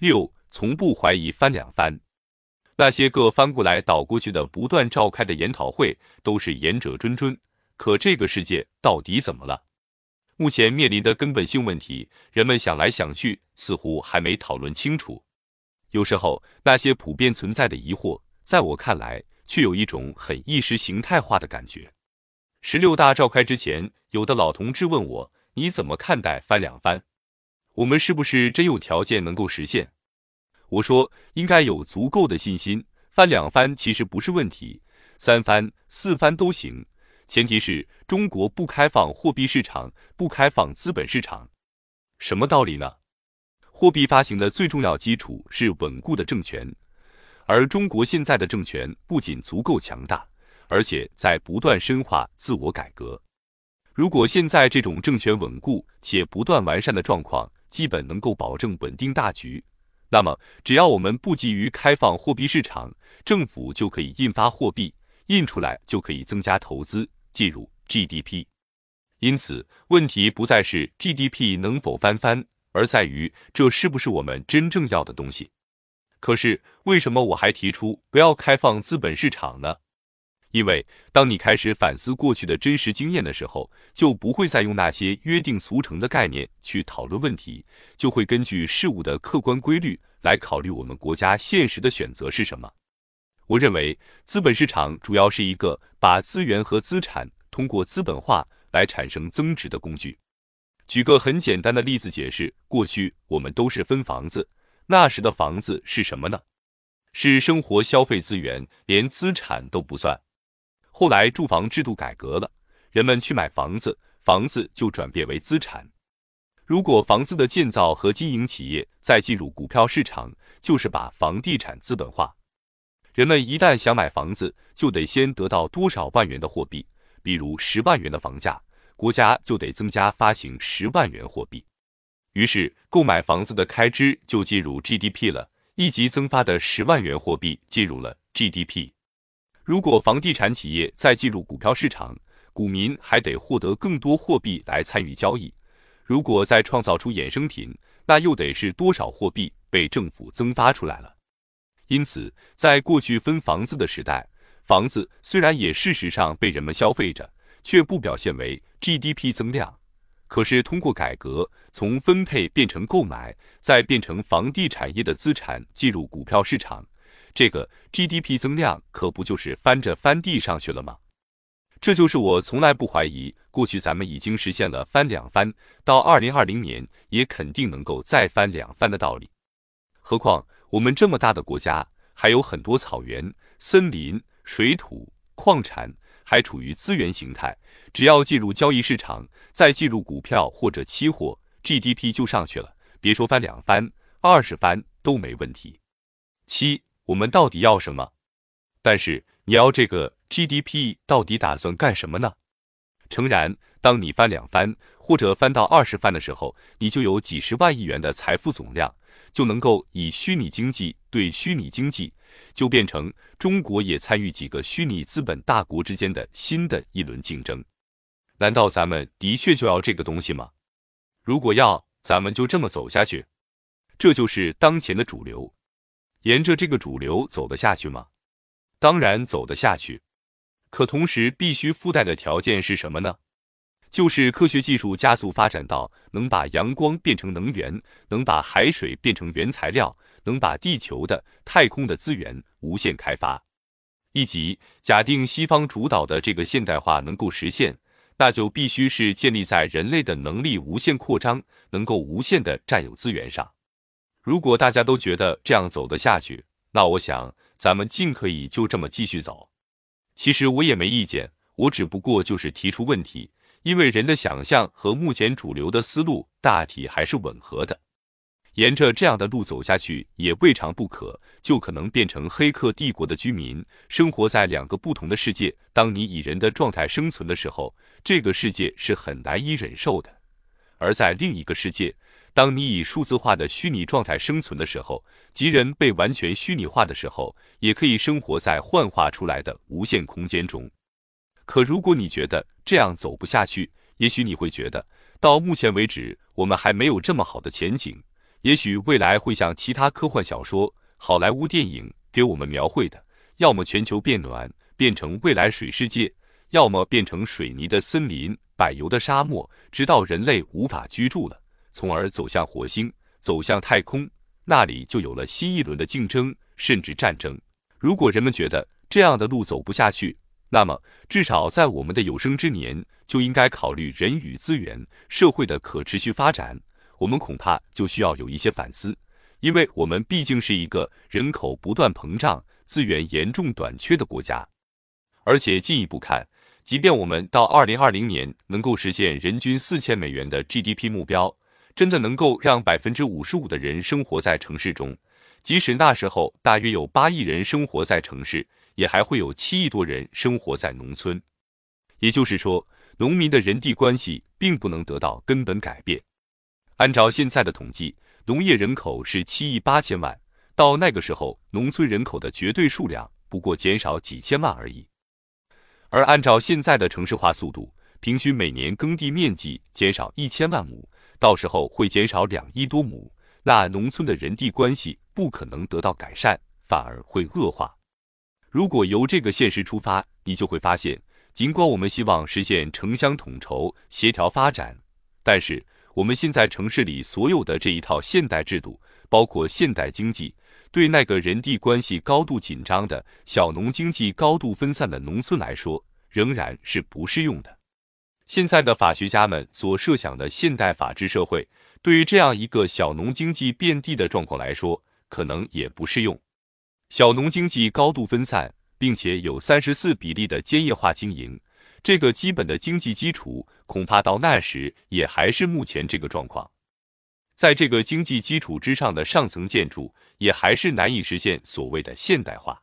六，从不怀疑翻两番。那些个翻过来倒过去的不断召开的研讨会，都是言者谆谆。可这个世界到底怎么了？目前面临的根本性问题，人们想来想去，似乎还没讨论清楚。有时候，那些普遍存在的疑惑，在我看来，却有一种很意识形态化的感觉。十六大召开之前，有的老同志问我：“你怎么看待翻两番？我们是不是真有条件能够实现？”我说：“应该有足够的信心，翻两番其实不是问题，三番、四番都行。”前提是中国不开放货币市场，不开放资本市场，什么道理呢？货币发行的最重要基础是稳固的政权，而中国现在的政权不仅足够强大，而且在不断深化自我改革。如果现在这种政权稳固且不断完善的状况，基本能够保证稳定大局，那么只要我们不急于开放货币市场，政府就可以印发货币，印出来就可以增加投资。进入 GDP，因此问题不再是 GDP 能否翻番，而在于这是不是我们真正要的东西。可是为什么我还提出不要开放资本市场呢？因为当你开始反思过去的真实经验的时候，就不会再用那些约定俗成的概念去讨论问题，就会根据事物的客观规律来考虑我们国家现实的选择是什么。我认为资本市场主要是一个把资源和资产通过资本化来产生增值的工具。举个很简单的例子解释：过去我们都是分房子，那时的房子是什么呢？是生活消费资源，连资产都不算。后来住房制度改革了，人们去买房子，房子就转变为资产。如果房子的建造和经营企业再进入股票市场，就是把房地产资本化。人们一旦想买房子，就得先得到多少万元的货币，比如十万元的房价，国家就得增加发行十万元货币。于是，购买房子的开支就进入 GDP 了，一级增发的十万元货币进入了 GDP。如果房地产企业再进入股票市场，股民还得获得更多货币来参与交易。如果再创造出衍生品，那又得是多少货币被政府增发出来了？因此，在过去分房子的时代，房子虽然也事实上被人们消费着，却不表现为 GDP 增量。可是通过改革，从分配变成购买，再变成房地产业的资产进入股票市场，这个 GDP 增量可不就是翻着翻地上去了吗？这就是我从来不怀疑，过去咱们已经实现了翻两番，到二零二零年也肯定能够再翻两番的道理。何况。我们这么大的国家，还有很多草原、森林、水土、矿产，还处于资源形态。只要进入交易市场，再进入股票或者期货，GDP 就上去了。别说翻两番、二十番都没问题。七，我们到底要什么？但是你要这个 GDP 到底打算干什么呢？诚然，当你翻两番或者翻到二十番的时候，你就有几十万亿元的财富总量。就能够以虚拟经济对虚拟经济，就变成中国也参与几个虚拟资本大国之间的新的一轮竞争。难道咱们的确就要这个东西吗？如果要，咱们就这么走下去，这就是当前的主流。沿着这个主流走得下去吗？当然走得下去，可同时必须附带的条件是什么呢？就是科学技术加速发展到能把阳光变成能源，能把海水变成原材料，能把地球的、太空的资源无限开发。以及假定西方主导的这个现代化能够实现，那就必须是建立在人类的能力无限扩张、能够无限的占有资源上。如果大家都觉得这样走得下去，那我想咱们尽可以就这么继续走。其实我也没意见，我只不过就是提出问题。因为人的想象和目前主流的思路大体还是吻合的，沿着这样的路走下去也未尝不可，就可能变成黑客帝国的居民，生活在两个不同的世界。当你以人的状态生存的时候，这个世界是很难以忍受的；而在另一个世界，当你以数字化的虚拟状态生存的时候，即人被完全虚拟化的时候，也可以生活在幻化出来的无限空间中。可如果你觉得这样走不下去，也许你会觉得到目前为止我们还没有这么好的前景，也许未来会像其他科幻小说、好莱坞电影给我们描绘的，要么全球变暖，变成未来水世界，要么变成水泥的森林、柏油的沙漠，直到人类无法居住了，从而走向火星，走向太空，那里就有了新一轮的竞争，甚至战争。如果人们觉得这样的路走不下去，那么至少在我们的有生之年，就应该考虑人与资源、社会的可持续发展。我们恐怕就需要有一些反思，因为我们毕竟是一个人口不断膨胀、资源严重短缺的国家。而且进一步看，即便我们到二零二零年能够实现人均四千美元的 GDP 目标，真的能够让百分之五十五的人生活在城市中，即使那时候大约有八亿人生活在城市，也还会有七亿多人生活在农村。也就是说，农民的人地关系并不能得到根本改变。按照现在的统计，农业人口是七亿八千万，到那个时候，农村人口的绝对数量不过减少几千万而已。而按照现在的城市化速度，平均每年耕地面积减少一千万亩，到时候会减少两亿多亩，那农村的人地关系不可能得到改善，反而会恶化。如果由这个现实出发，你就会发现，尽管我们希望实现城乡统筹、协调发展，但是。我们现在城市里所有的这一套现代制度，包括现代经济，对那个人地关系高度紧张的小农经济高度分散的农村来说，仍然是不适用的。现在的法学家们所设想的现代法治社会，对于这样一个小农经济遍地的状况来说，可能也不适用。小农经济高度分散，并且有三十四比例的兼业化经营。这个基本的经济基础，恐怕到那时也还是目前这个状况。在这个经济基础之上的上层建筑，也还是难以实现所谓的现代化。